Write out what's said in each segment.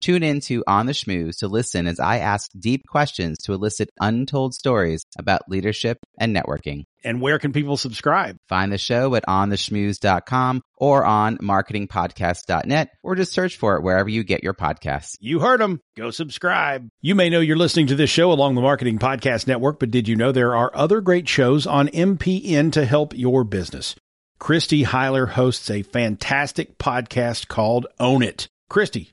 Tune in to On the Schmooze to listen as I ask deep questions to elicit untold stories about leadership and networking. And where can people subscribe? Find the show at ontheschmooze.com or on marketingpodcast.net or just search for it wherever you get your podcasts. You heard them. Go subscribe. You may know you're listening to this show along the Marketing Podcast Network, but did you know there are other great shows on MPN to help your business? Christy Heiler hosts a fantastic podcast called Own It. Christy,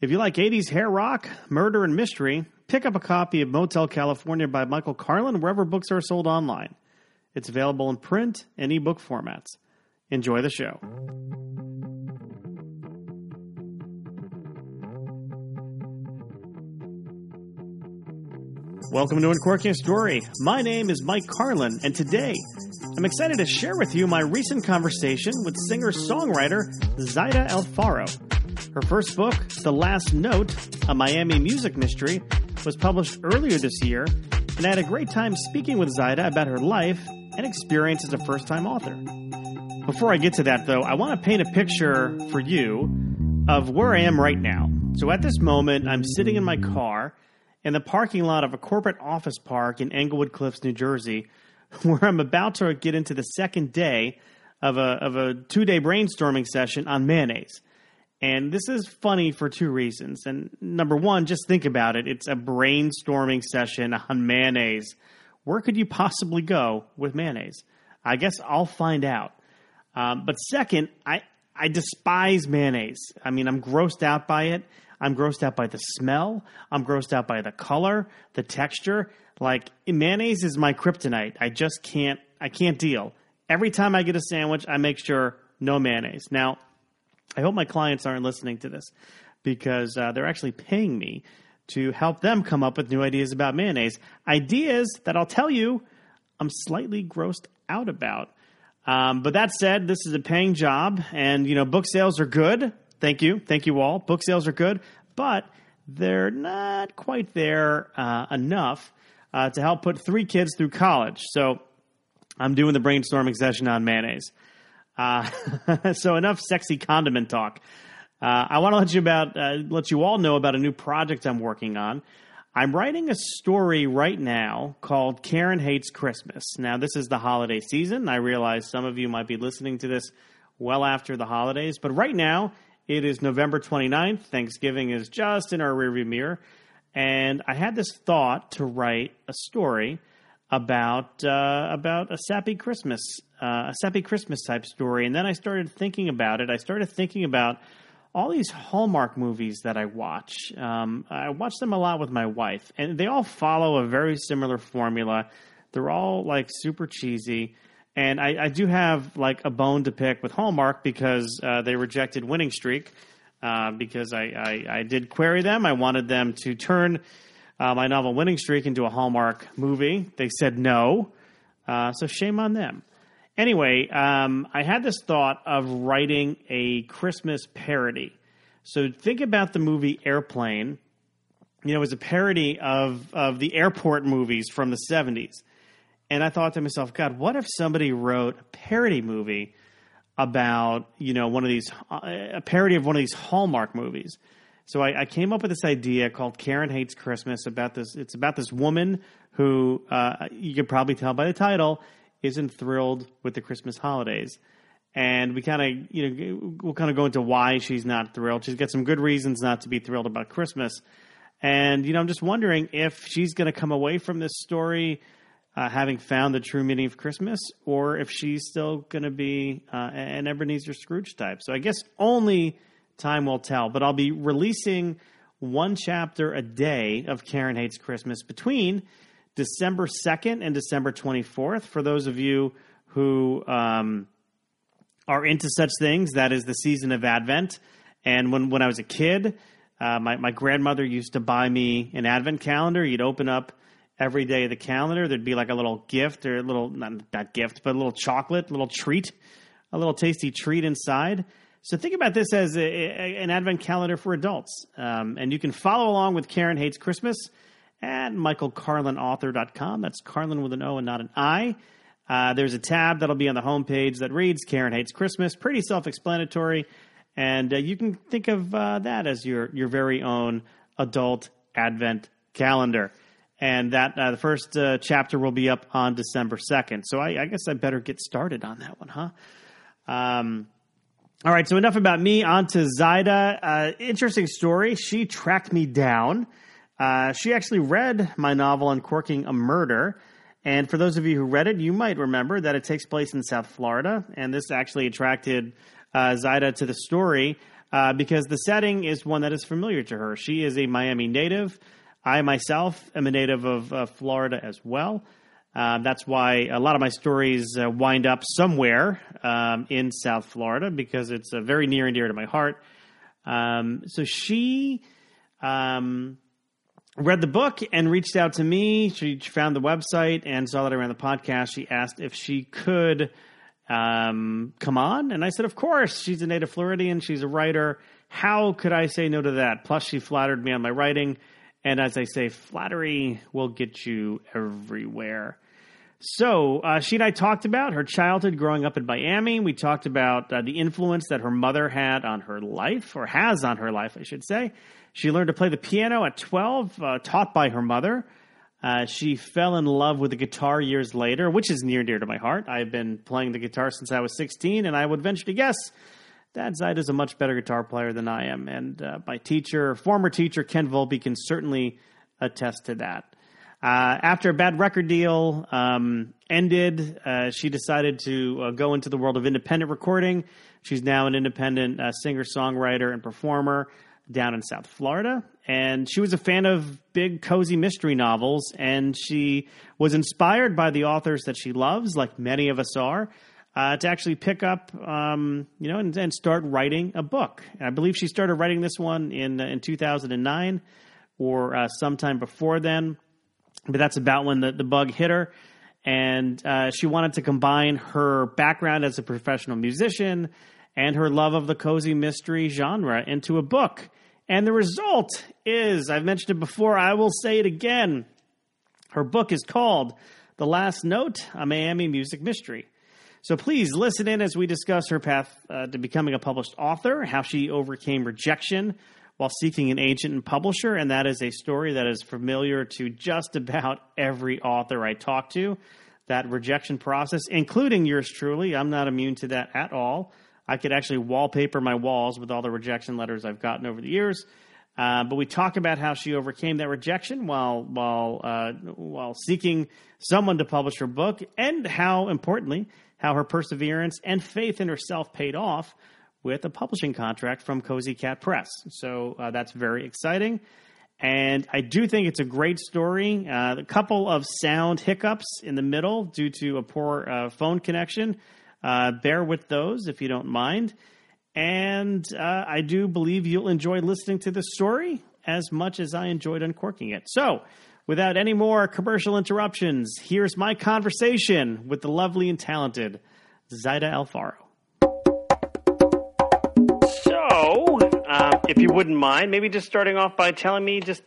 If you like 80s hair rock, murder, and mystery, pick up a copy of Motel California by Michael Carlon wherever books are sold online. It's available in print and ebook formats. Enjoy the show. Welcome to Uncorking Story. My name is Mike Carlon, and today I'm excited to share with you my recent conversation with singer songwriter Zaida Alfaro. Her first book, The Last Note, a Miami music mystery, was published earlier this year, and I had a great time speaking with Zaida about her life and experience as a first time author. Before I get to that, though, I want to paint a picture for you of where I am right now. So at this moment, I'm sitting in my car in the parking lot of a corporate office park in Englewood Cliffs, New Jersey, where I'm about to get into the second day of a, of a two day brainstorming session on mayonnaise. And this is funny for two reasons. And number one, just think about it. It's a brainstorming session on mayonnaise. Where could you possibly go with mayonnaise? I guess I'll find out. Um, but second, I, I despise mayonnaise. I mean, I'm grossed out by it. I'm grossed out by the smell. I'm grossed out by the color, the texture. Like mayonnaise is my kryptonite. I just can't. I can't deal. Every time I get a sandwich, I make sure no mayonnaise. Now, I hope my clients aren't listening to this because uh, they're actually paying me to help them come up with new ideas about mayonnaise. Ideas that I'll tell you I'm slightly grossed out about. Um, but that said, this is a paying job, and you know book sales are good. Thank you, thank you all. Book sales are good, but they're not quite there uh, enough uh, to help put three kids through college. So I'm doing the brainstorming session on mayonnaise. Uh, so enough sexy condiment talk. Uh, I want to let you about uh, let you all know about a new project I'm working on. I'm writing a story right now called Karen Hates Christmas. Now, this is the holiday season. I realize some of you might be listening to this well after the holidays, but right now it is November 29th. Thanksgiving is just in our rearview mirror. And I had this thought to write a story about uh, about a sappy Christmas, uh, a sappy Christmas type story. And then I started thinking about it. I started thinking about all these Hallmark movies that I watch. Um, I watch them a lot with my wife, and they all follow a very similar formula. They're all like super cheesy. And I, I do have like a bone to pick with Hallmark because uh, they rejected Winning Streak. Uh, because I, I, I did query them. I wanted them to turn uh, my novel Winning Streak into a Hallmark movie. They said no. Uh, so shame on them. Anyway, um, I had this thought of writing a Christmas parody. So think about the movie Airplane. You know, it was a parody of, of the airport movies from the 70s. And I thought to myself, God, what if somebody wrote a parody movie about, you know, one of these, uh, a parody of one of these Hallmark movies? So I, I, came up with this idea called Karen Hates Christmas about this. It's about this woman who uh, you can probably tell by the title isn't thrilled with the Christmas holidays, and we kind of you know we'll kind of go into why she's not thrilled. She's got some good reasons not to be thrilled about Christmas, and you know I'm just wondering if she's going to come away from this story uh, having found the true meaning of Christmas, or if she's still going to be uh, an Ebenezer Scrooge type. So I guess only time will tell. But I'll be releasing one chapter a day of Karen Hates Christmas between December 2nd and December 24th. For those of you who um, are into such things, that is the season of Advent. And when, when I was a kid, uh, my, my grandmother used to buy me an Advent calendar. You'd open up every day of the calendar. There'd be like a little gift or a little, not, not gift, but a little chocolate, a little treat, a little tasty treat inside. So think about this as a, a, an advent calendar for adults. Um, and you can follow along with Karen Hates Christmas at michaelcarlonauthor.com. That's Carlon with an O and not an I. Uh, there's a tab that'll be on the homepage that reads Karen Hates Christmas. Pretty self explanatory. And uh, you can think of uh, that as your, your very own adult advent calendar and that uh, the first uh, chapter will be up on December second. So I, I, guess I better get started on that one, huh? Um, all right. So enough about me. On to Zaida. Uh, interesting story. She tracked me down. Uh, she actually read my novel Uncorking a Murder. And for those of you who read it, you might remember that it takes place in South Florida. And this actually attracted uh, Zaida to the story uh, because the setting is one that is familiar to her. She is a Miami native. I myself am a native of uh, Florida as well. Uh, that's why a lot of my stories uh, wind up somewhere um, in South Florida because it's uh, very near and dear to my heart. Um, so she um, read the book and reached out to me. She found the website and saw that I ran the podcast. She asked if she could um, come on, and I said, "Of course." She's a native Floridian. She's a writer. How could I say no to that? Plus, she flattered me on my writing. And as I say, flattery will get you everywhere. So uh, she and I talked about her childhood growing up in Miami. We talked about uh, the influence that her mother had on her life, or has on her life, I should say. She learned to play the piano at 12, uh, taught by her mother. Uh, she fell in love with the guitar years later, which is near and dear to my heart. I've been playing the guitar since I was 16, and I would venture to guess that Zaida is a much better guitar player than I am. And uh, my teacher, former teacher, Ken Volpe, can certainly attest to that. Uh, after a bad record deal um, ended, uh, she decided to uh, go into the world of independent recording. She's now an independent uh, singer, songwriter, and performer down in South Florida. And she was a fan of big, cozy mystery novels, and she was inspired by the authors that she loves, like many of us are uh, to actually pick up, um, you know, and, and, start writing a book. I believe she started writing this one in uh, in 2009 or uh, sometime before then, but that's about when the, the bug hit her. And uh, she wanted to combine her background as a professional musician and her love of the cozy mystery genre into a book. And the result is, I've mentioned it before, I will say it again. Her book is called The Last Note, a Miami Music Mystery. So please listen in as we discuss her path uh, to becoming a published author, how she overcame rejection while seeking an agent and publisher. And that is a story that is familiar to just about every author I talk to. That rejection process, including yours truly. I'm not immune to that at all. I could actually wallpaper my walls with all the rejection letters I've gotten over the years. Uh, but we talk about how she overcame that rejection while while uh, while seeking someone to publish her book, and how importantly how her perseverance and faith in herself paid off with a publishing contract from Cozy Cat Press. So uh, that's very exciting. And I do think it's a great story. Uh, a couple of sound hiccups in the middle due to a poor uh, phone connection. Uh, bear with those if you don't mind. And uh, I do believe you'll enjoy listening to the story as much as I enjoyed uncorking it. So, Without any more commercial interruptions, here's my conversation with the lovely and talented Zaida Alfaro. So, uh, if you wouldn't mind, maybe just starting off by telling me just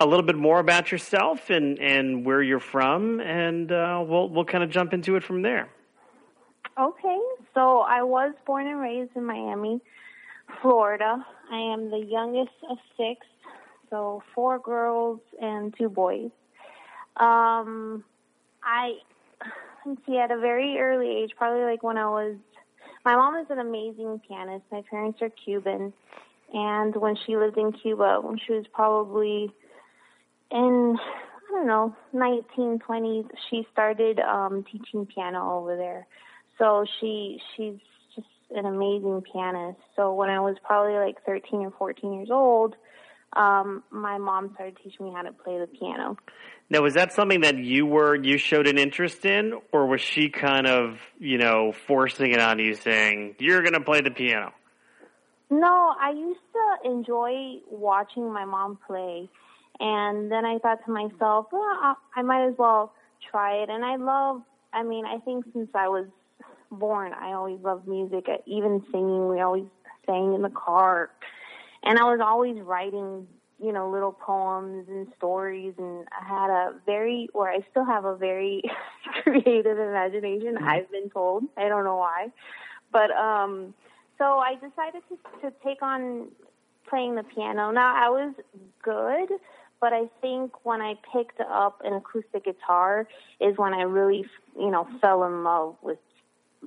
a little bit more about yourself and, and where you're from, and uh, we'll we'll kind of jump into it from there. Okay, so I was born and raised in Miami, Florida. I am the youngest of six so four girls and two boys. Um, I see, at a very early age, probably like when I was, my mom is an amazing pianist. My parents are Cuban, and when she lived in Cuba, when she was probably in, I don't know, 1920s, she started um teaching piano over there. So she she's just an amazing pianist. So when I was probably like 13 or 14 years old, um my mom started teaching me how to play the piano. Now, was that something that you were you showed an interest in, or was she kind of you know forcing it on you, saying you're going to play the piano? No, I used to enjoy watching my mom play. And then I thought to myself, well, I I might as well try it. And I love, I mean, I think since I was born, I always loved music. Even singing, we always sang in the car. And I was always writing, you know, little poems and stories. And I had a very, or I still have a very creative imagination, I've been told. I don't know why. But, um, so I decided to, to take on playing the piano. Now I was good, but I think when I picked up an acoustic guitar is when I really, you know, fell in love with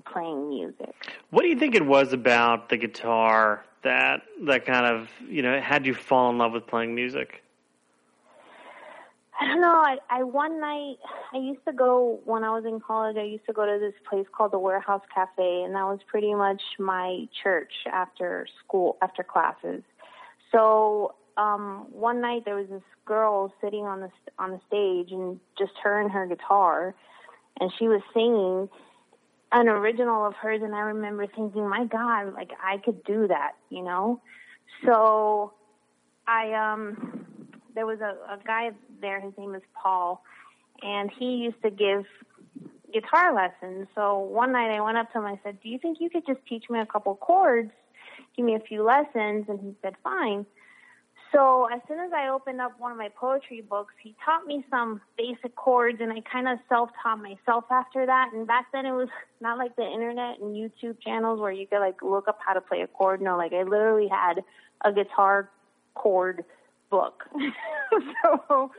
playing music. What do you think it was about the guitar that that kind of you know had you fall in love with playing music? I don't know. I, I one night I used to go when I was in college. I used to go to this place called the Warehouse Cafe, and that was pretty much my church after school, after classes. So um, one night there was this girl sitting on the on the stage, and just her and her guitar, and she was singing an original of hers. And I remember thinking, my God, like I could do that, you know. So I um there was a, a guy there, his name is Paul, and he used to give guitar lessons. So one night I went up to him, I said, Do you think you could just teach me a couple chords, give me a few lessons? And he said, Fine. So as soon as I opened up one of my poetry books, he taught me some basic chords and I kind of self-taught myself after that. And back then it was not like the internet and YouTube channels where you could like look up how to play a chord. No, like I literally had a guitar chord book. so,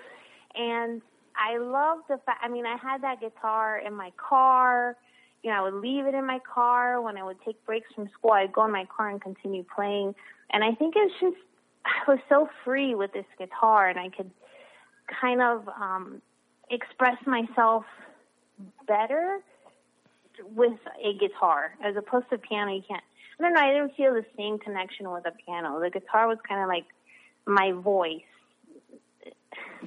and I love the fact, I mean, I had that guitar in my car. You know, I would leave it in my car when I would take breaks from school. I'd go in my car and continue playing. And I think it's just, I was so free with this guitar and I could kind of um, express myself better with a guitar as opposed to piano. You can't, I don't know, I didn't feel the same connection with a piano. The guitar was kind of like my voice.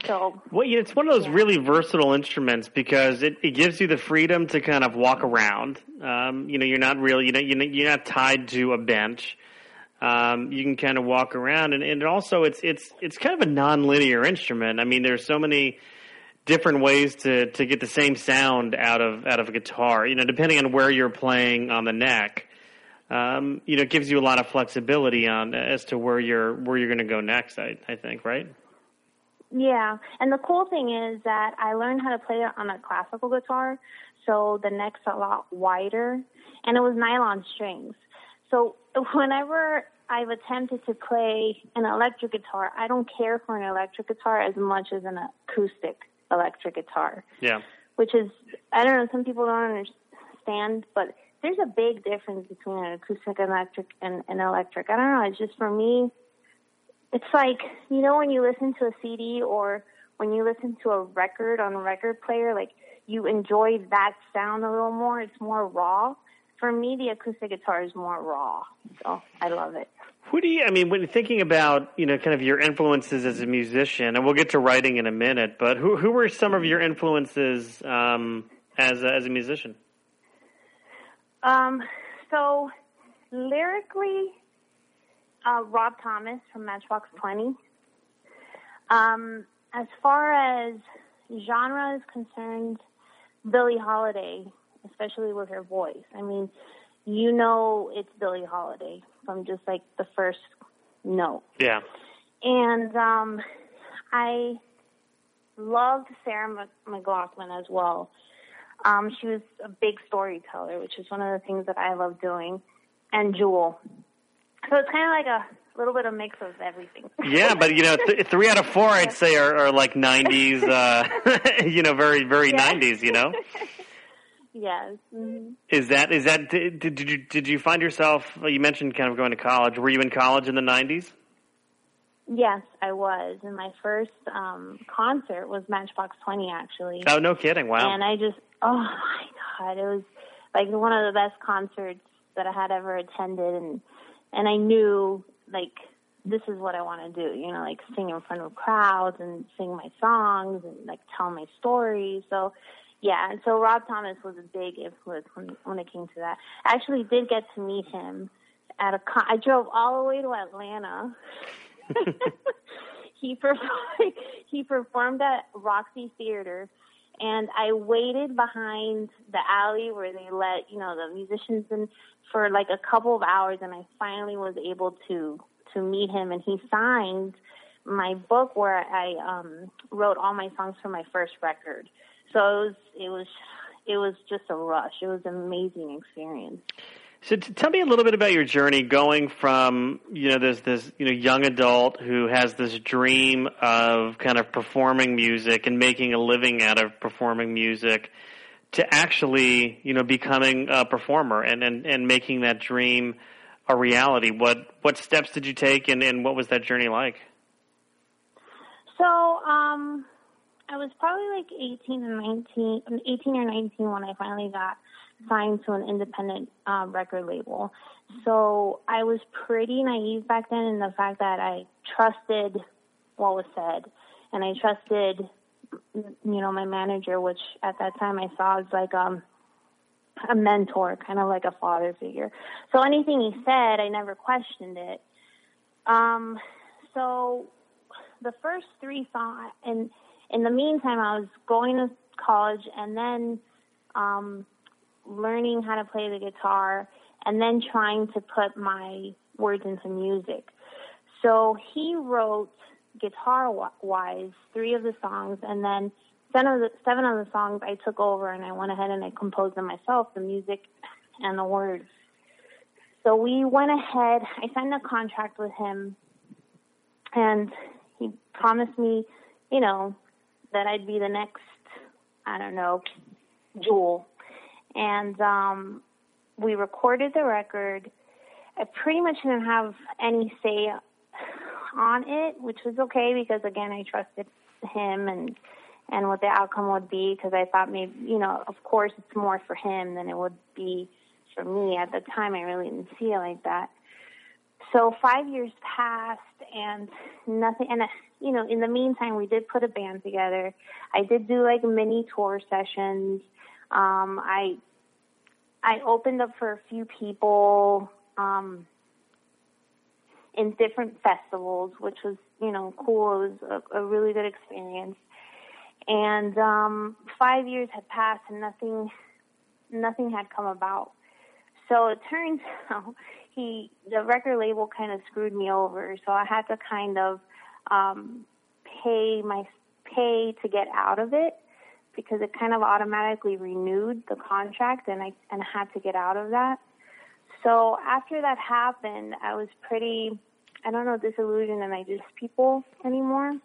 So Well, yeah, it's one of those really versatile instruments because it, it gives you the freedom to kind of walk around. Um, you know, you're not really, you know, you're not tied to a bench. Um, you can kind of walk around, and, and also it's it's it's kind of a non-linear instrument. I mean, there's so many different ways to to get the same sound out of out of a guitar. You know, depending on where you're playing on the neck. Um, you know, it gives you a lot of flexibility on as to where you're where you're going to go next. I I think, right? Yeah, and the cool thing is that I learned how to play it on a classical guitar, so the neck's a lot wider, and it was nylon strings. So whenever I've attempted to play an electric guitar, I don't care for an electric guitar as much as an acoustic electric guitar, Yeah. which is I don't know. Some people don't understand, but there's a big difference between an acoustic electric and an electric. I don't know. It's just for me it's like you know when you listen to a CD or when you listen to a record on a record player, like you enjoy that sound a little more. It's more raw. For me, the acoustic guitar is more raw, so I love it. Who do you? I mean, when thinking about you know kind of your influences as a musician, and we'll get to writing in a minute, but who who were some of your influences um, as a, as a musician? Um, so lyrically, uh, Rob Thomas from Matchbox Twenty. Um, as far as genre is concerned, Billie Holiday, especially with her voice. I mean, you know it's Billie Holiday from just like the first note. Yeah. And um, I loved Sarah McLachlan as well. Um, she was a big storyteller, which is one of the things that I love doing, and Jewel. So it's kind of like a little bit of mix of everything. Yeah, but you know, th- three out of four I'd say are, are like '90s. Uh, you know, very very Yeah. '90s. You know, yes. hmm is that is that did, did you did you find yourself? You mentioned kind of going to college. Were you in college in the '90s? Yes, I was. And my first um concert was Matchbox 20 actually. Oh, no kidding. Wow. And I just oh my god, it was like one of the best concerts that I had ever attended and and I knew like this is what I want to do, you know, like sing in front of crowds and sing my songs and like tell my stories. So yeah, and so Rob Thomas was a big influence when when it came to that. I actually did get to meet him at a con- I drove all the way to Atlanta. he performed he performed at Roxy Theater and I waited behind the alley where they let, you know, the musicians in for like a couple of hours and I finally was able to to meet him and he signed my book where I um wrote all my songs for my first record. So it was it was it was just a rush. It was an amazing experience. So tell me a little bit about your journey going from you know this this you know young adult who has this dream of kind of performing music and making a living out of performing music to actually you know becoming a performer and and, and making that dream a reality. What what steps did you take and, and what was that journey like? So um I was probably like 18 and 19, 18 or 19 when I finally got signed to an independent uh, record label. So I was pretty naive back then in the fact that I trusted what was said, and I trusted, you know, my manager, which at that time I saw as like um a mentor, kind of like a father figure. So anything he said, I never questioned it. Um, so the first three songs, and in the meantime, I was going to college and then um, learning how to play the guitar and then trying to put my words into music. So he wrote guitar wise three of the songs and then seven of the seven of the songs I took over and I went ahead and I composed them myself, the music and the words. So we went ahead, I signed a contract with him and he promised me, you know, that I'd be the next I don't know, jewel and um, we recorded the record. I pretty much didn't have any say on it, which was okay because again I trusted him and and what the outcome would be because I thought maybe you know of course it's more for him than it would be for me at the time. I really didn't see it like that. So five years passed and nothing. And you know, in the meantime, we did put a band together. I did do like mini tour sessions. Um, I I opened up for a few people um, in different festivals, which was you know cool. It was a, a really good experience. And um, five years had passed, and nothing nothing had come about. So it turns out he the record label kind of screwed me over. So I had to kind of um, pay my pay to get out of it because it kind of automatically renewed the contract and I and I had to get out of that. So after that happened, I was pretty I don't know disillusioned and I just people anymore.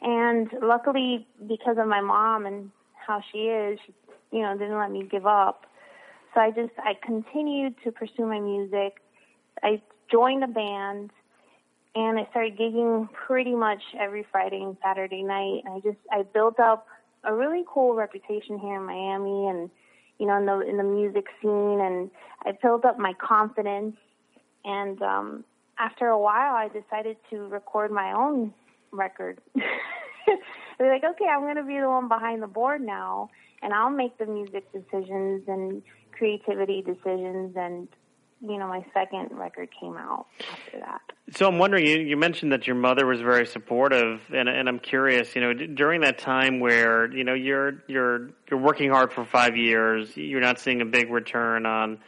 And luckily because of my mom and how she is, she, you know, didn't let me give up. So I just I continued to pursue my music. I joined a band and I started gigging pretty much every Friday and Saturday night. And I just I built up a really cool reputation here in Miami and you know in the in the music scene and I built up my confidence and um after a while I decided to record my own record. They're like, okay, I'm going to be the one behind the board now, and I'll make the music decisions and creativity decisions and you know, my second record came out after that. So I'm wondering, you, you mentioned that your mother was very supportive, and, and I'm curious, you know, during that time where you know you're you're you're working hard for five years, you're not seeing a big return on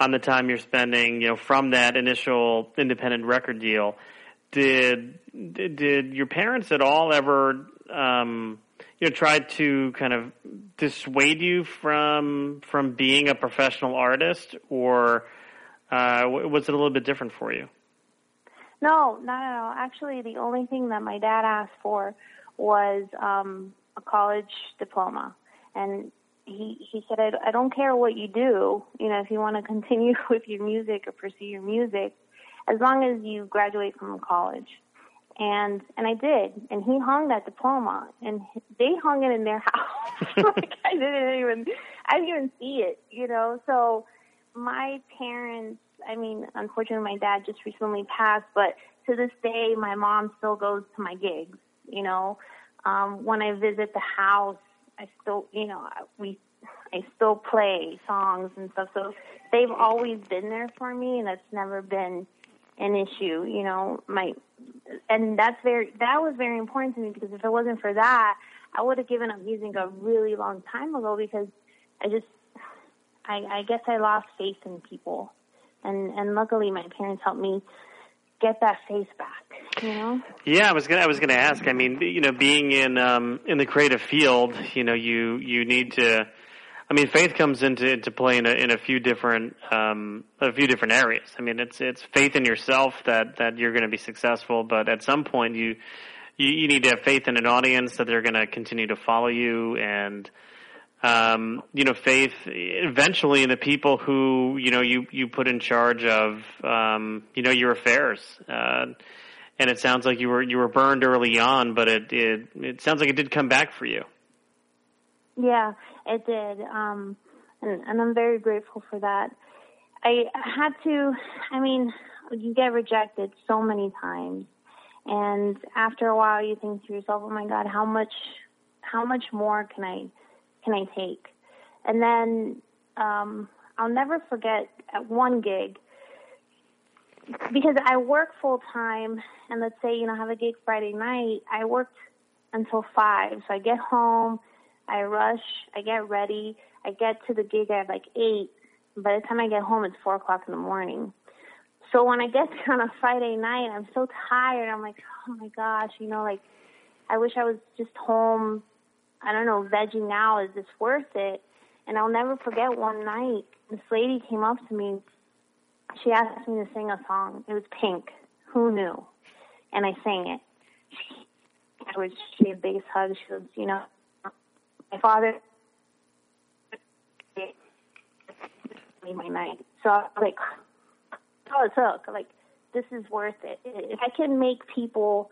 on the time you're spending, you know, from that initial independent record deal. Did did, did your parents at all ever, um, you know, try to kind of dissuade you from from being a professional artist, or uh, was it a little bit different for you? No, not at all. Actually, the only thing that my dad asked for was um, a college diploma, and he he said, I, "I don't care what you do. You know, if you want to continue with your music or pursue your music, as long as you graduate from college. And and I did, and he hung that diploma, and they hung it in their house. like I didn't even, I didn't even see it, you know. So my parents, I mean, unfortunately, my dad just recently passed, but to this day, my mom still goes to my gigs. You know, um, when I visit the house, I still, you know, we, I still play songs and stuff. So they've always been there for me, and that's never been an issue. You know, my, and that's very, that was very important to me because if it wasn't for that, I would have given up music a really long time ago because I just, I, I guess I lost faith in people, and and luckily my parents helped me get that faith back. You know. Yeah, I was gonna I was gonna ask. I mean, you know, being in um, in the creative field, you know, you you need to. I mean, faith comes into into play in a in a few different um, a few different areas. I mean, it's it's faith in yourself that that you're going to be successful, but at some point you you, you need to have faith in an audience that they're going to continue to follow you and um, you know, faith eventually in the people who, you know, you, you put in charge of, um, you know, your affairs. Uh, and it sounds like you were, you were burned early on, but it, it, it sounds like it did come back for you. Yeah, it did. Um, and, and I'm very grateful for that. I had to, I mean, you get rejected so many times. And after a while, you think to yourself, oh my God, how much, how much more can I, can I take? And then um, I'll never forget at one gig because I work full time, and let's say you know have a gig Friday night. I worked until five, so I get home, I rush, I get ready, I get to the gig at like eight. By the time I get home, it's four o'clock in the morning. So when I get there on a Friday night, I'm so tired. I'm like, oh my gosh, you know, like I wish I was just home I don't know, vegging out, is this worth it? And I'll never forget one night, this lady came up to me. She asked me to sing a song. It was Pink. Who knew? And I sang it. She, I was, she a biggest hug. She goes, you know, my father my night. So I was like, all it took. Like, this is worth it. If I can make people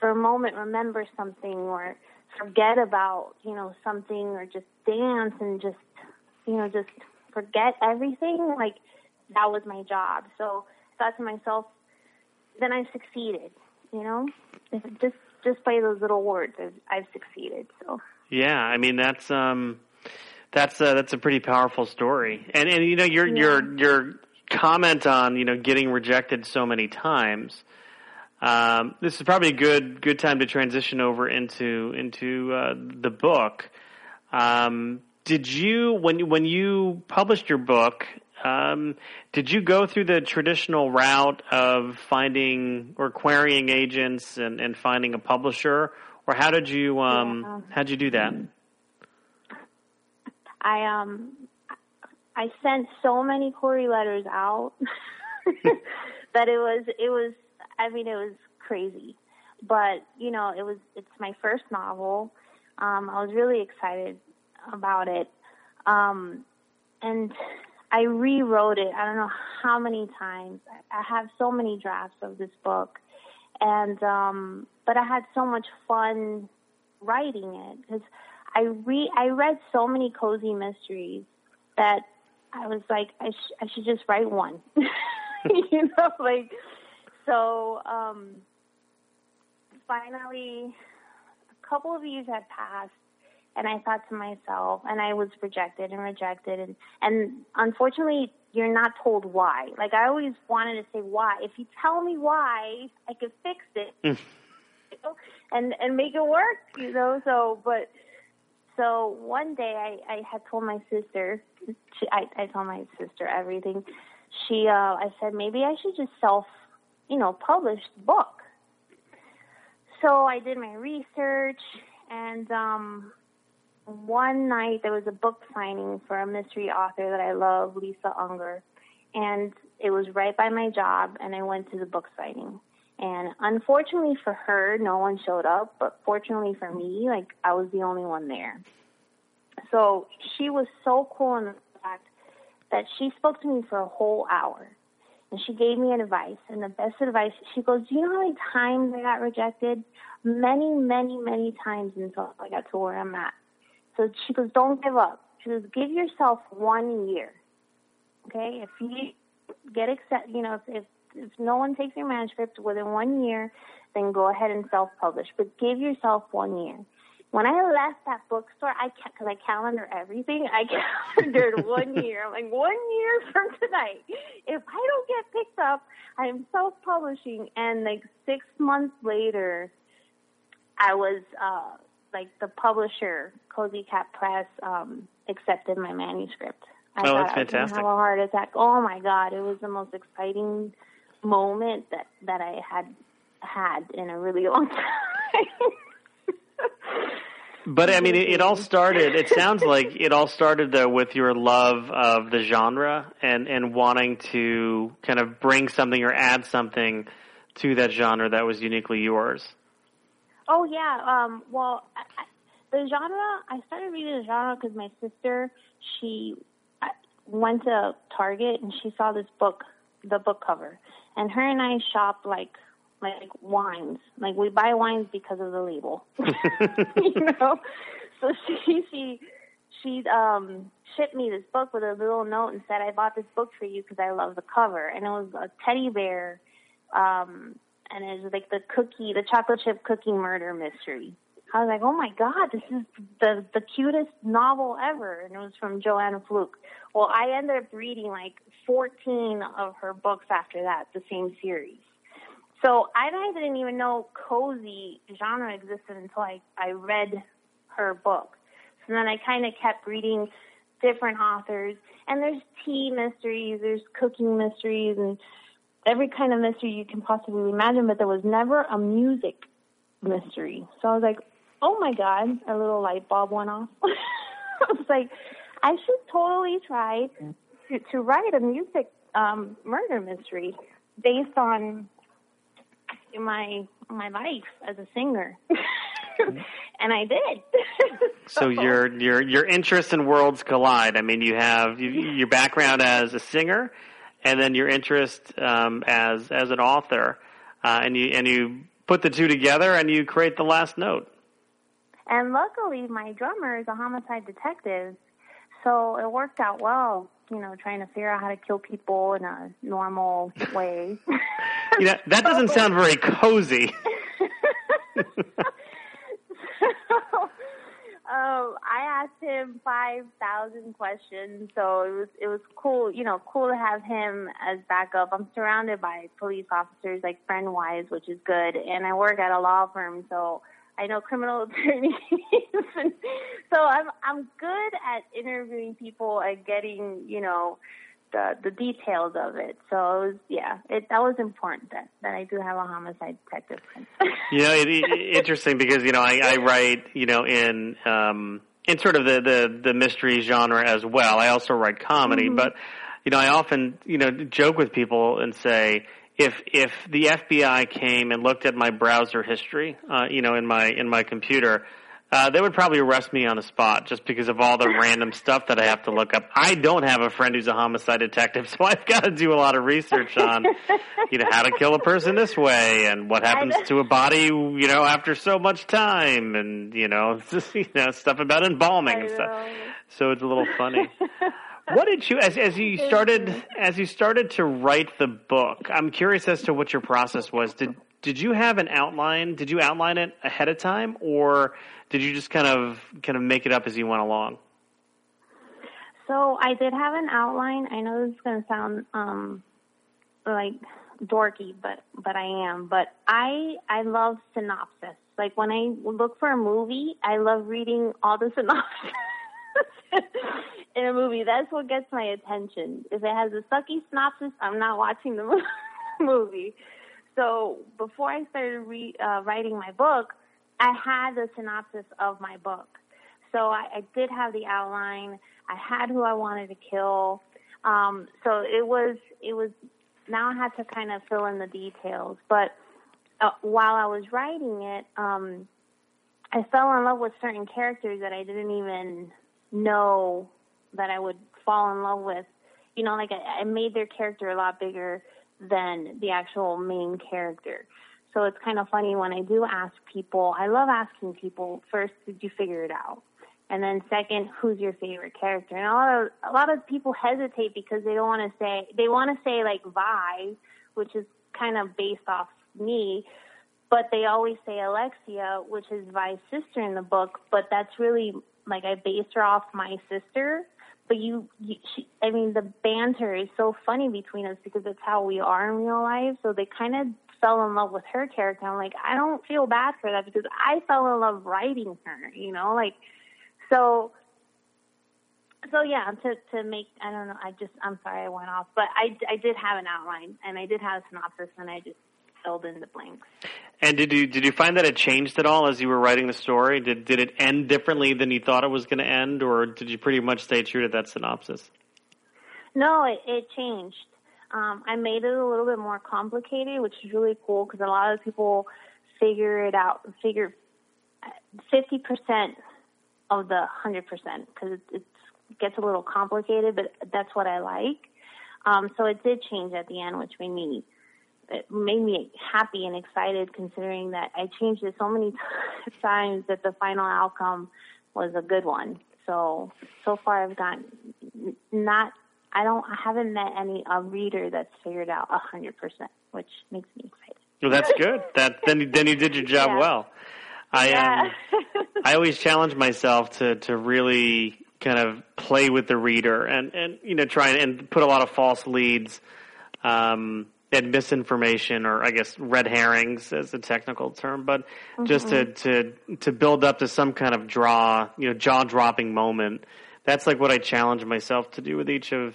for a moment remember something or forget about, you know, something or just dance and just, you know, just forget everything, like that was my job. So I thought to myself, then I succeeded, you know, just just by those little words, I've, I've succeeded. So yeah, I mean that's um that's a, that's a pretty powerful story, and and you know your yeah. your your comment on you know getting rejected so many times um, this is probably a good good time to transition over into into uh, the book. Um, did you when when you published your book? Um, did you go through the traditional route of finding or querying agents and, and finding a publisher, or how did you um, yeah. how did you do that? I um I sent so many query letters out that it was it was I mean, it was crazy, but you know, it was. It's my first novel. Um, I was really excited about it, um, and I rewrote it. I don't know how many times. I have so many drafts of this book, and um, but I had so much fun writing it because I re I read so many cozy mysteries that I was like I sh- I should just write one, you know, like so um, finally, a couple of years had passed, and I thought to myself, and I was rejected and rejected, and and unfortunately, you're not told why. Like I always wanted to say why. If you tell me why, I could fix it, you know, and and make it work, you know. So, but so one day I I had told my sister, she, I I told my sister everything. She uh I said maybe I should just self you know, published book. So I did my research, and um, one night there was a book signing for a mystery author that I love, Lisa Unger, and it was right by my job, and I went to the book signing. And unfortunately for her, no one showed up, but fortunately for me, like I was the only one there. So she was so cool in the fact that she spoke to me for a whole hour and she gave me advice. And the best advice, she goes, "Do you know how many times I got rejected? Many, many, many times until I got to where I'm at." So she goes, "Don't give up." She goes, "Give yourself one year." Okay, if you get accept, you know, if, if if no one takes your manuscript within one year, then go ahead and self-publish. But give yourself one year. When I left that bookstore, I because I calendar everything. I calendared one year. I'm like one year from tonight. If I don't get picked up, I am self-publishing. And like six months later, I was uh like the publisher, Cozy Cat Press, um, accepted my manuscript. I oh, thought that's I fantastic. have a heart attack. Oh my god, it was the most exciting moment that that I had had in a really long time. But I mean, it, it all started. It sounds like it all started though with your love of the genre and and wanting to kind of bring something or add something to that genre that was uniquely yours. Oh yeah. Um, well, I, I, the genre I started reading the genre because my sister she went to Target and she saw this book, the book cover, and her and I shop like like wines. Like we buy wines because of the label, you know. So she she she um shipped me this book with a little note and said, "I bought this book for you because I love the cover." And it was a teddy bear. Um, and it was like the cookie, the chocolate chip cookie murder mystery. I was like, oh my god, this is the the cutest novel ever, and it was from Joanna Fluke. Well, I ended up reading like 14 of her books after that, the same series. So I didn't even know cozy genre existed until I I read her book. So then I kind of kept reading different authors, and there's tea mysteries, there's cooking mysteries, and every kind of mystery you can possibly imagine, but there was never a music mystery. So I was like, oh my God, a little light bulb went off. I was like, I should totally try to, to write a music um, murder mystery based on my my life as a singer. and I did. So your your your interests and worlds collide. I mean, you have you, your background as a singer, and then your interest um, as as an author, uh, and you and you put the two together, and you create the last note. And luckily, my drummer is a homicide detective, so it worked out well. You know, trying to figure out how to kill people in a normal way. You know, that doesn't sound very cozy. so, um, I asked him five thousand questions, so it was it was cool. You know, cool to have him as backup. I'm surrounded by police officers, like friend wise, which is good. And I work at a law firm, so I know criminal attorneys. and so I'm I'm good at interviewing people and getting you know the the details of it. So it was yeah, it that was important that that I do have a homicide detective friend. You know, it, it, interesting because you know I, I write you know in um, in sort of the, the the mystery genre as well. I also write comedy, Mhm. but you know I often you know joke with people and say if if the FBI came and looked at my browser history, uh, you know, in my in my computer. Uh, they would probably arrest me on the spot just because of all the random stuff that I have to look up. I don't have a friend who's a homicide detective, so I've got to do a lot of research on, you know, how to kill a person this way and what happens to a body, you know, after so much time, and you know, just, you know, stuff about embalming and stuff. So it's a little funny. What did you, as as you started, as you started to write the book? I'm curious as to what your process was. Did did you have an outline? Did you outline it ahead of time, or did you just kind of kind of make it up as you went along? So I did have an outline. I know this is going to sound um like dorky, but but I am. But I I love synopsis. Like when I look for a movie, I love reading all the synopsis in a movie. That's what gets my attention. If it has a sucky synopsis, I'm not watching the movie. So before I started re- uh, writing my book, I had the synopsis of my book. So I, I did have the outline. I had who I wanted to kill. Um, so it was it was now I had to kind of fill in the details. But uh, while I was writing it, um, I fell in love with certain characters that I didn't even know that I would fall in love with. You know, like I, I made their character a lot bigger than the actual main character. So it's kind of funny when I do ask people, I love asking people first, did you figure it out? And then second, who's your favorite character? And a lot of a lot of people hesitate because they don't want to say they want to say like Vi, which is kind of based off me, but they always say Alexia, which is Vi's sister in the book, but that's really like I based her off my sister. But you, you she, I mean, the banter is so funny between us because it's how we are in real life. So they kind of fell in love with her character. I'm like, I don't feel bad for that because I fell in love writing her, you know, like, so, so yeah, to, to make, I don't know, I just, I'm sorry I went off, but I, I did have an outline and I did have a synopsis and I just filled in the blanks. And did you did you find that it changed at all as you were writing the story? Did did it end differently than you thought it was going to end, or did you pretty much stay true to that synopsis? No, it, it changed. Um, I made it a little bit more complicated, which is really cool because a lot of people figure it out, figure fifty percent of the hundred percent because it, it gets a little complicated, but that's what I like. Um, so it did change at the end, which made me it made me happy and excited considering that I changed it so many times that the final outcome was a good one. So so far I've gotten not I don't I haven't met any a reader that's figured out a hundred percent, which makes me excited. Well, that's good. That then then you did your job Yeah. well. I Yeah. um, I always challenge myself to to really kind of play with the reader and and you know try and, and put a lot of false leads um and misinformation or I guess red herrings as a technical term but just to to to build up to some kind of draw you know jaw dropping moment that's like what I challenge myself to do with each of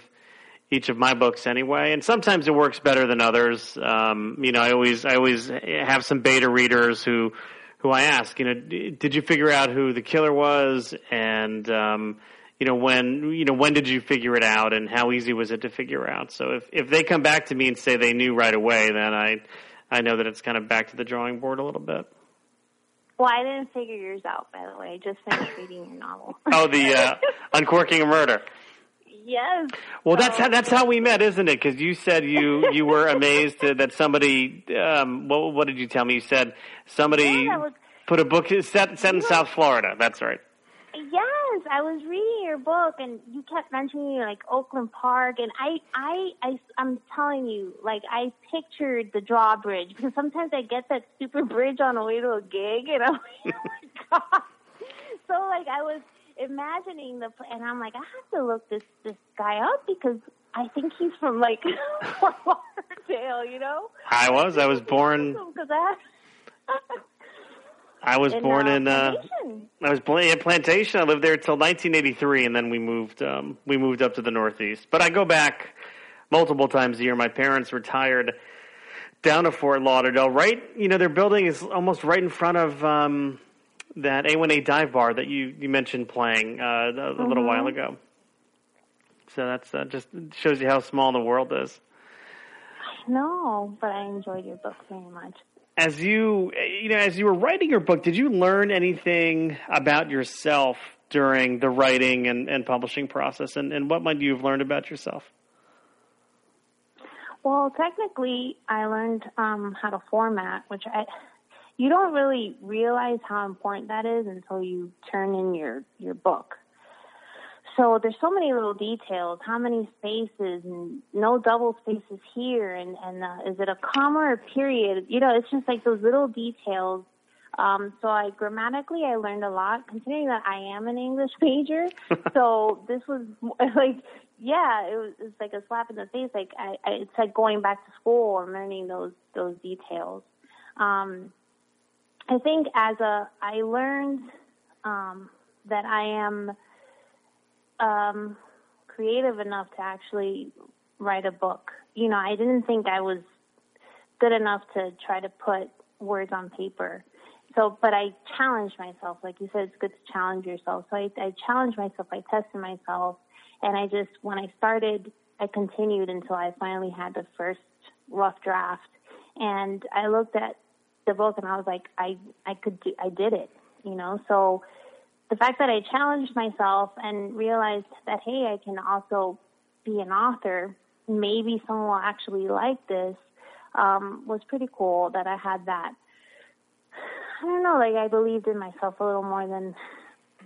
each of my books anyway and sometimes it works better than others um you know I always I always have some beta readers who who I ask, you know, did you figure out who the killer was, and um, you know when you know when did you figure it out, and how easy was it to figure out? So if if they come back to me and say they knew right away, then I I know that it's kind of back to the drawing board a little bit. Well, I didn't figure yours out, by the way. I just finished reading your novel. Oh, the uh, uncorking a murder. yes. Well, that's how that's how we met, isn't it? Because you said you you were amazed that somebody. Um, what what did you tell me? You said somebody Yeah, was- put a book set set in South Florida. That's right. I was reading your book, and you kept mentioning like Oakland Park, and I, I, I, I'm telling you, like I pictured the drawbridge because sometimes I get that stupid bridge on the way to a gig, and I'm like, oh my god. So like I was imagining the, and I'm like, I have to look this this guy up because I think he's from like Fort Lauderdale, you know? I was. I was born. Because I. I was in, born uh, in. Uh, Plantation. I was born in Plantation. I lived there till 1983, and then we moved. Um, we moved up to the Northeast. But I go back multiple times a year. My parents retired down to Fort Lauderdale. Right, you know, their building is almost right in front of um, that A1A dive bar that you you mentioned playing uh, a, little while ago. So that's uh, just shows you how small the world is. No, but I enjoyed your book very much. As you you know as you were writing your book did you learn anything about yourself during the writing and, and publishing process and, and what might you have learned about yourself Well, technically, I learned um, how to format, which I you don't really realize how important that is until you turn in your your book. So there's so many little details. How many spaces and no double spaces here, and and uh, is it a comma or a period? You know, it's just like those little details. Um, so I grammatically I learned a lot, considering that I am an English major. so this was like, yeah, it was, it was like a slap in the face. Like I, I, it's like going back to school and learning those those details. Um, I think as a I learned um, that I am um, creative enough to actually write a book. You know, I didn't think I was good enough to try to put words on paper. So, but I challenged myself. Like you said, it's good to challenge yourself. So I, I challenged myself. I tested myself. And I just, when I started, I continued until I finally had the first rough draft. And I looked at the book and I was like, I, I could do, I did it, you know? So the fact that I challenged myself and realized that, hey, I can also be an author maybe someone will actually like this um, was pretty cool that I had that. I don't know, like I believed in myself a little more than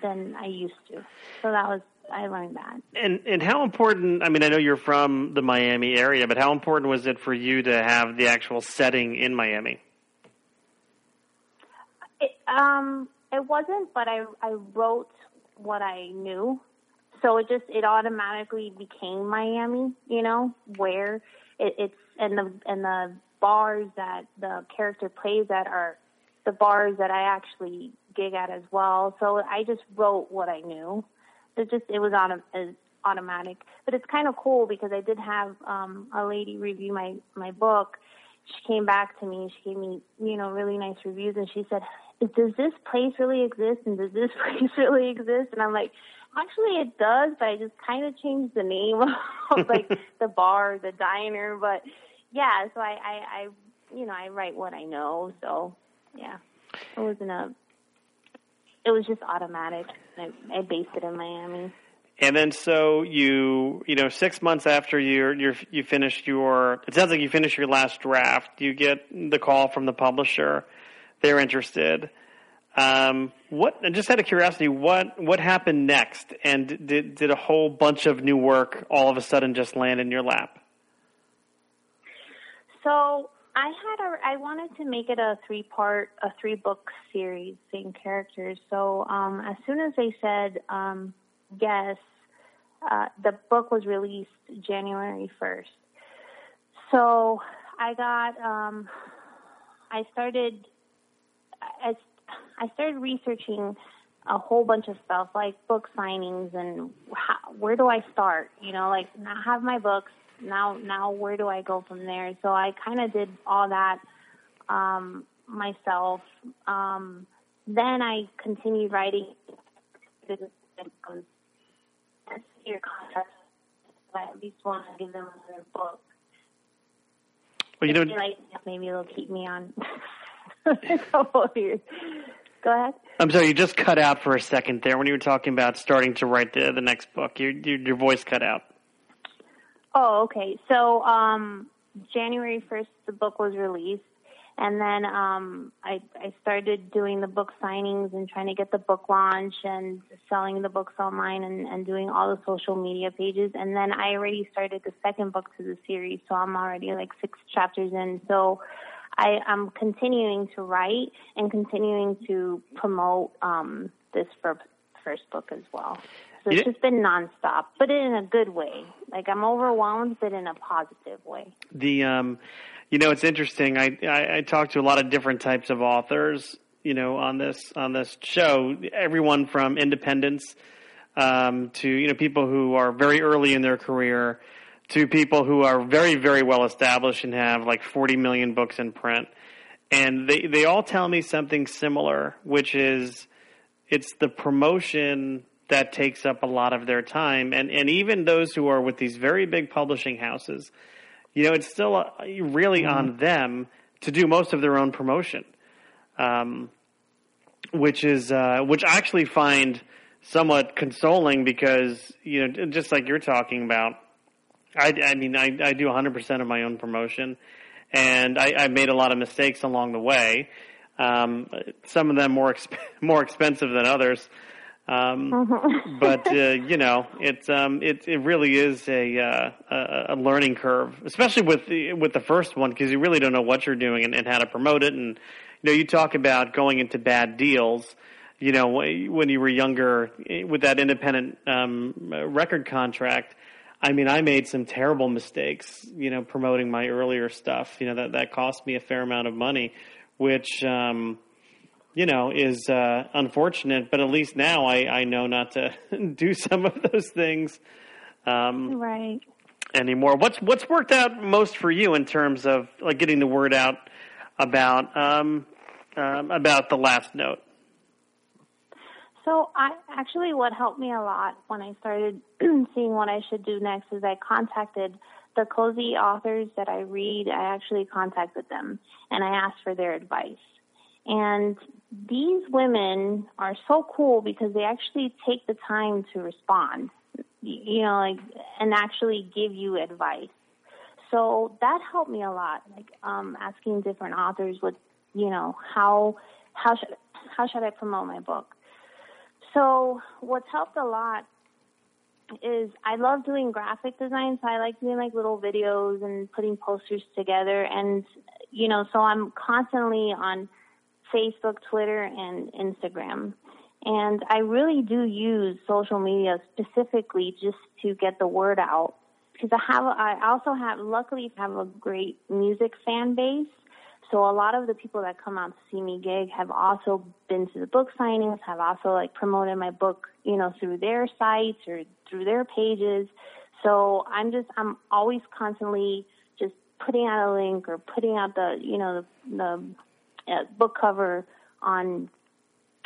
than I used to. So that was I learned that. And and how important? I mean, I know you're from the Miami area, but how important was it for you to have the actual setting in Miami? It, um, it wasn't, but I I wrote what I knew, so it just it automatically became Miami. You know, where it, it's and the and the bars that the character plays at are the bars that I actually gig at as well. So I just wrote what I knew. It just it was on autom- automatic, but it's kind of cool because I did have um, a lady review my my book. She came back to me. She gave me you know really nice reviews, and she said, "Does this place really exist? And does this place really exist?" And I'm like. Actually, it does, but I just kind of changed the name of like the bar, the diner. But yeah, so I, I, I, you know, I write what I know. So yeah, it wasn't a it was just automatic. I, I based it in Miami. And then, so you, you know, six months after you you're, you finished your, it sounds like you finished your last draft. You get the call from the publisher; they're interested. Um, what? Just out of curiosity, what what happened next? And did did a whole bunch of new work all of a sudden just land in your lap? So I had a I wanted to make it a three part a three book series, same characters. So um, as soon as they said um, yes, uh, the book was released January first. So I got um, I started I, I started researching a whole bunch of stuff like book signings and how, where do I start? You know, like now I have my books now now where do I go from there? So I kind of did all that um, myself. Um, then I continued writing. Your contract, I at least want to give them another book. Well, you know, like maybe it'll keep me on a couple of years. Go ahead. I'm sorry, you just cut out for a second there when you were talking about starting to write the the next book. Your your, your voice cut out. Oh, okay. So um, January 1st, the book was released. And then um, I, I started doing the book signings and trying to get the book launch and selling the books online and, and doing all the social media pages. And then I already started the second book to the series, so I'm already like six chapters in. So I, I'm continuing to write and continuing to promote um, this first book as well. So it's just been nonstop, but in a good way. Like I'm overwhelmed, but in a positive way. The um, you know, it's interesting. I, I I talk to a lot of different types of authors. You know, on this on this show, everyone from independents um, to you know people who are very early in their career to people who are very very well established and have like 40 million books in print and they they all tell me something similar which is it's the promotion that takes up a lot of their time. And, and even those who are with these very big publishing houses, you know, it's still uh, really mm-hmm. on them to do most of their own promotion. Um, which is, uh, which I actually find somewhat consoling because, you know, just like you're talking about, I, I mean, I, I do 100% of my own promotion and I, I made a lot of mistakes along the way. Um, some of them more exp- more expensive than others. Um, mm-hmm. but uh, you know, it's um, it it really is a uh, a, a learning curve, especially with the, with the first one because you really don't know what you're doing and, and how to promote it. And you know, you talk about going into bad deals. You know, when you were younger eh, with that independent um, record contract. I mean, I made some terrible mistakes. You know, promoting my earlier stuff. You know that that cost me a fair amount of money, which. Um, you know, is uh, unfortunate. But at least now I, I know not to do some of those things um, right anymore. What's what's worked out most for you in terms of like getting the word out about um, um, about the last note? So I actually what helped me a lot when I started seeing what I should do next is I contacted the cozy authors that I read. I actually contacted them and I asked for their advice. And these women are so cool because they actually take the time to respond, you know, like, and actually give you advice. so that helped me a lot, like um, asking different authors what you know how how should how should I promote my book. So what's helped a lot is I love doing graphic design, so I like doing like little videos and putting posters together, and you know, so I'm constantly on Facebook, Twitter, and Instagram. And I really do use social media specifically just to get the word out because I have I also have luckily have a great music fan base. So a lot of the people that come out to see me gig have also been to the book signings, have also like promoted my book, you know, through their sites or through their pages. So I'm just I'm always constantly just putting out a link or putting out the you know the, the uh, book cover on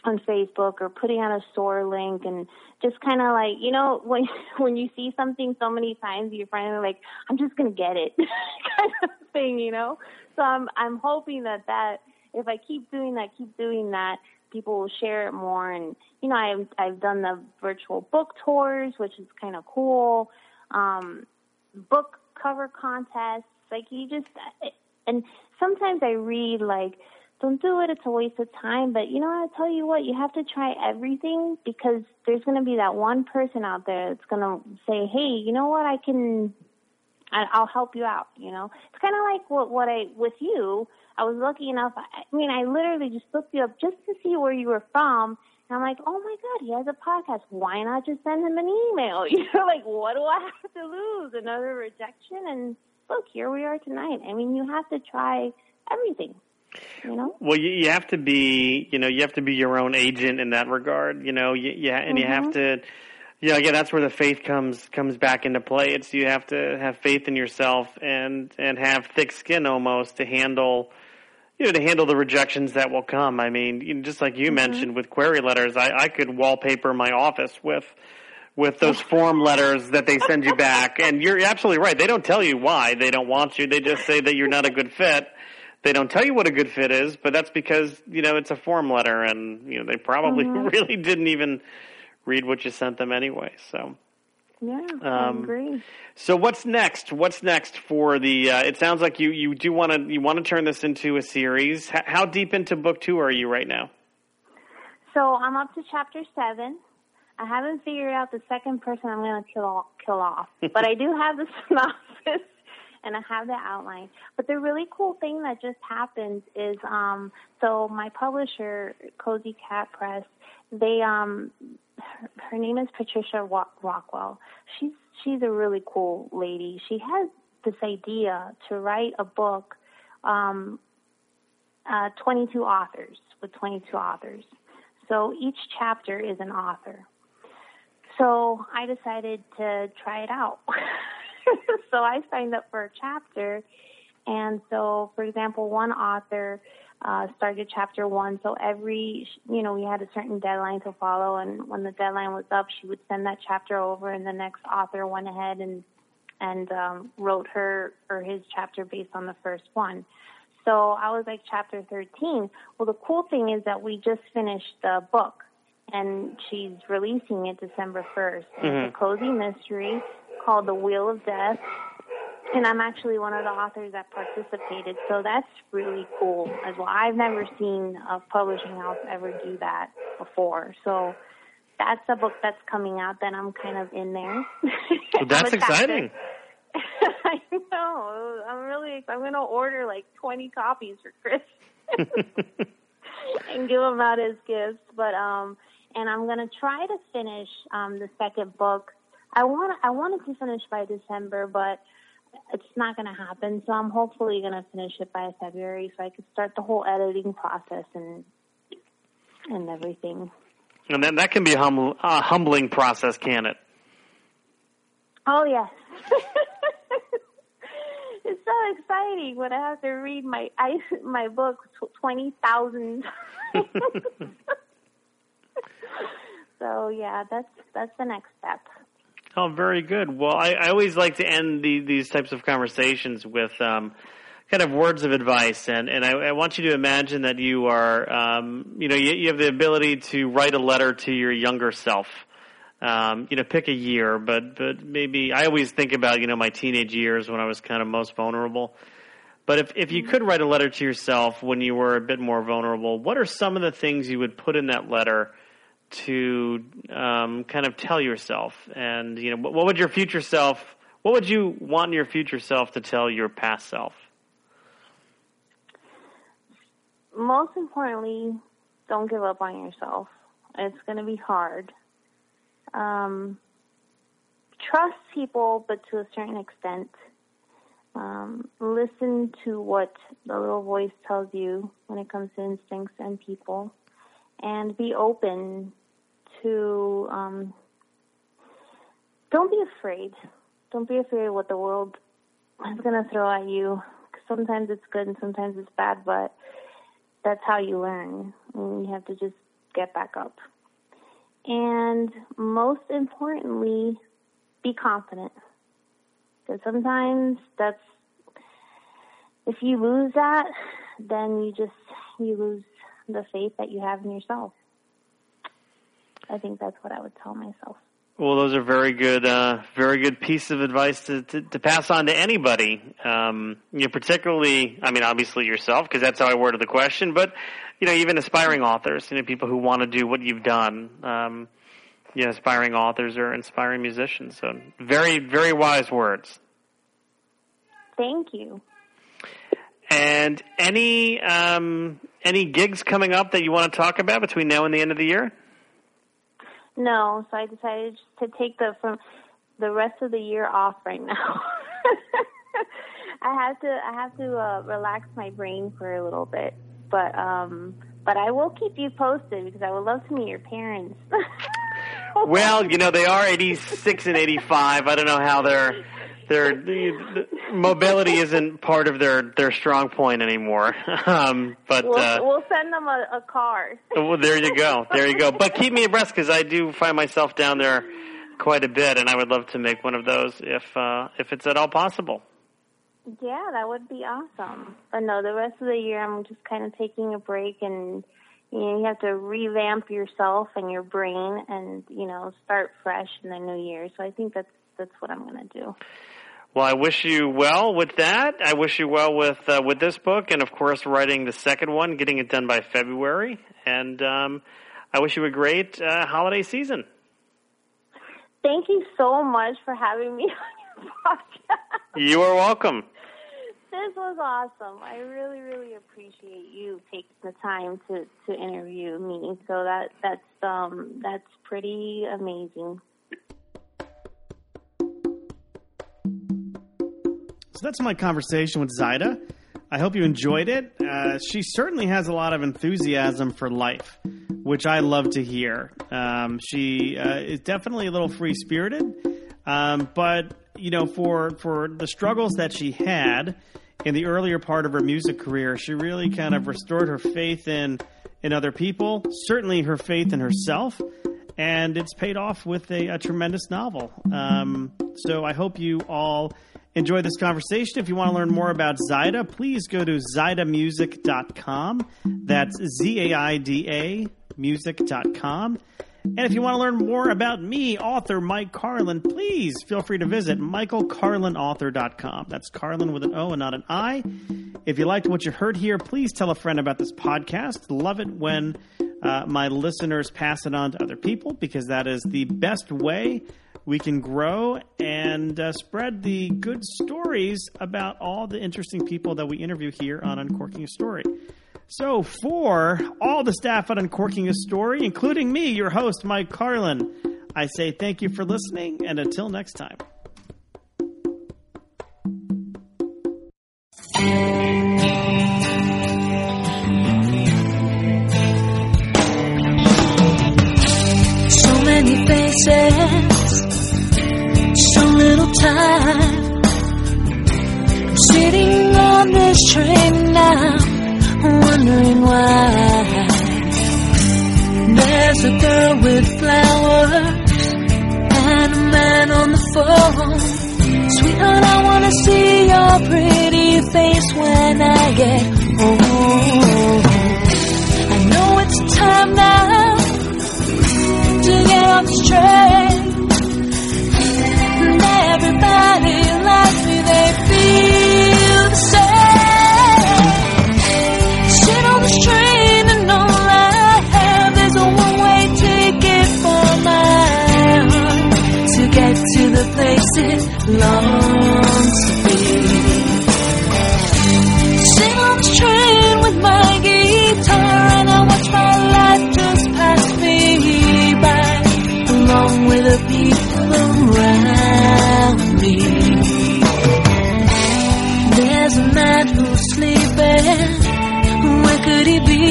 on Facebook or putting out a store link and just kind of like you know when when you see something so many times you're finally like I'm just gonna get it. Kind of thing you know? So I'm I'm hoping that that if I keep doing that keep doing that people will share it more. And you know I've I've done the virtual book tours which is kind of cool. Um book cover contests like you just and sometimes I read like don't do it. It's a waste of time. But you know, I tell you what, you have to try everything because there's going to be that one person out there that's going to say, "Hey, you know what? I can, I'll help you out." You know, it's kind of like what what I with you. I was lucky enough. I mean, I literally just looked you up just to see where you were from. And I'm like, oh my God, he has a podcast. Why not just send him an email? You know, like, what do I have to lose? Another rejection? And look, here we are tonight. I mean, you have to try everything. You know? Well, you, you have to be, you know, you have to be your own agent in that regard. You know, you, yeah, and mm-hmm. you have mm-hmm. to, you know, again, that's where the faith comes comes back into play. It's you have to have faith in yourself and and have thick skin almost to handle, you know, to handle the rejections that will come. I mean, you know, just like you mm-hmm. mentioned with query letters, I, I could wallpaper my office with with those form letters that they send you back. And you're absolutely right. They don't tell you why they don't want you. They just say that you're not a good fit. They don't tell you what a good fit is, but that's because, you know, it's a form letter and, you know, they probably mm-hmm. really didn't even read what you sent them anyway. So, yeah, um, I agree. So what's next? What's next for the? Uh, it sounds like you you do want to you want to turn this into a series. H- how deep into book two are you right now? So I'm up to chapter seven. I haven't figured out the second person I'm going to kill kill off, but I do have the synopsis and I have the outline. But the really cool thing that just happened is, um, so my publisher, Cozy Cat Press, they, um, her, her name is Patricia Rockwell. She's she's a really cool lady. She has this idea to write a book, um, uh, 22 authors with 22 authors. So each chapter is an author. So I decided to try it out. so I signed up for a chapter. And so, for example, one author uh, started chapter one. So every, you know, we had a certain deadline to follow. And when the deadline was up, she would send that chapter over, and the next author went ahead and and um, wrote her or his chapter based on the first one. So I was like chapter 13. Well, the cool thing is that we just finished the book and she's releasing it December 1st. Mm-hmm. It's a cozy mystery called The Wheel of Death. And I'm actually one of the authors that participated, so that's really cool as well. I've never seen a publishing house ever do that before, so that's a book that's coming out. that I'm kind of in there. Well, that's exciting. I know. I'm really. I'm going to order like 20 copies for Chris and give them out as gifts. But um, and I'm going to try to finish um the second book I want I wanted to finish by December, but it's not going to happen. So I'm hopefully going to finish it by February, so I could start the whole editing process and and everything. And then that can be a hum- uh, humbling process, can it? Oh yes. it's so exciting when I have to read my I, my book twenty thousand. so yeah, that's that's the next step. Oh, very good. Well, I, I always like to end the, these types of conversations with um, kind of words of advice, and and I, I want you to imagine that you are, um, you know, you, you, have the ability to write a letter to your younger self. Um, you know, pick a year, but but maybe I always think about you know my teenage years when I was kind of most vulnerable. But if if you could write a letter to yourself when you were a bit more vulnerable, what are some of the things you would put in that letter to um, kind of tell yourself? And you know, what, what would your future self? What would you want your future self to tell your past self? Most importantly, don't give up on yourself. It's going to be hard. Um, trust people, but to a certain extent. Um, listen to what the little voice tells you when it comes to instincts and people, and be open to. Um, don't be afraid. Don't be afraid of what the world is going to throw at you. Sometimes it's good and sometimes it's bad, but that's how you learn. And you have to just get back up. And most importantly, be confident. Because sometimes that's, if you lose that, then you just, you lose the faith that you have in yourself. I think that's what I would tell myself. Well, those are very good, uh, very good piece of advice to, to, to pass on to anybody. Um, you know, particularly, I mean, obviously yourself, because that's how I worded the question. But you know, even aspiring authors, you know, people who want to do what you've done. Um, you know, aspiring authors or inspiring musicians. So, very, very wise words. Thank you. And any um, any gigs coming up that you want to talk about between now and the end of the year? No, so I decided to take the from the rest of the year off right now. I have to I have to uh, relax my brain for a little bit, but um, but I will keep you posted because I would love to meet your parents. well, you know they are eighty six and eighty five. I don't know how they're their the, mobility isn't part of their their strong point anymore. Um, but we'll, uh, we'll send them a, a car. well, there you go, there you go. But keep me abreast because I do find myself down there quite a bit, and I would love to make one of those if uh, if it's at all possible. Yeah, that would be awesome. But no, the rest of the year I'm just kind of taking a break and you know, you have to revamp yourself and your brain and, you know, start fresh in the new year. So I think that's that's what I'm going to do. Well, I wish you well with that. I wish you well with uh, with this book, and of course, writing the second one, getting it done by February. And um, I wish you a great uh, holiday season. Thank you so much for having me on your podcast. You are welcome. This was awesome. I really, really appreciate you taking the time to, to interview me. So that that's um that's pretty amazing. So that's my conversation with Zaida. I hope you enjoyed it. Uh, she certainly has a lot of enthusiasm for life, which I love to hear. Um, she uh, is definitely a little free spirited, um, but you know, for for the struggles that she had in the earlier part of her music career, she really kind of restored her faith in in other people, certainly her faith in herself, and it's paid off with a, a tremendous novel. Um, so I hope you all enjoy this conversation. If you want to learn more about Zaida, please go to zaidamusic.com. That's Z A I D A music.com. And if you want to learn more about me, author Mike Carlon, please feel free to visit michaelcarlonauthor.com. That's Carlon with an O and not an I. If you liked what you heard here, please tell a friend about this podcast. Love it when uh, my listeners pass it on to other people because that is the best way we can grow and uh, spread the good stories about all the interesting people that we interview here on Uncorking a Story. So, for all the staff at Uncorking a Story, including me, your host, Mike Carlon, I say thank you for listening, and until next time. So many faces, sitting on this train now, wondering why. There's a girl with flowers and a man on the phone. Sweetheart, I wanna see your pretty face when I get home. I know it's time now to get Long to be. Sing on the train with my guitar, and I watch my life just pass me by, along with the people around me. There's a man who's sleeping. Where could he be?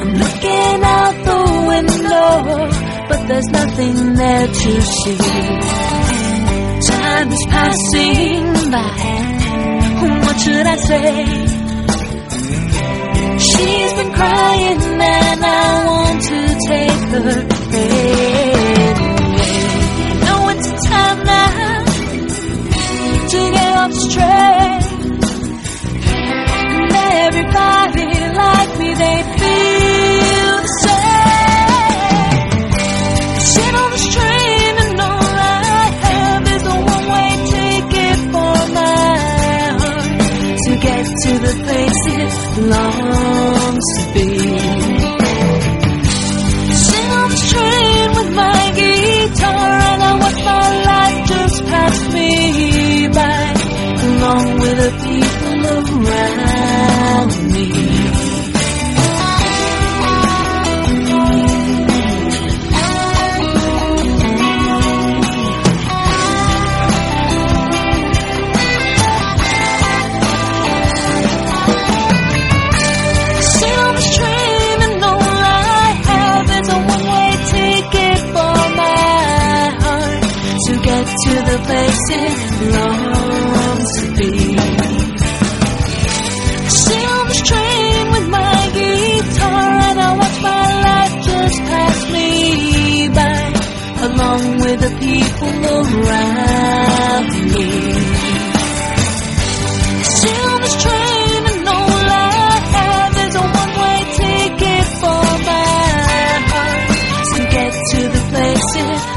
I'm looking out the window but there's nothing there to see. Time is passing by. What should I say? She's been crying and I want to take her away. Know it's time now to get off train. And everybody like me, they longs to be. Around me. Train and all I have is a one-way ticket for my heart to get to the place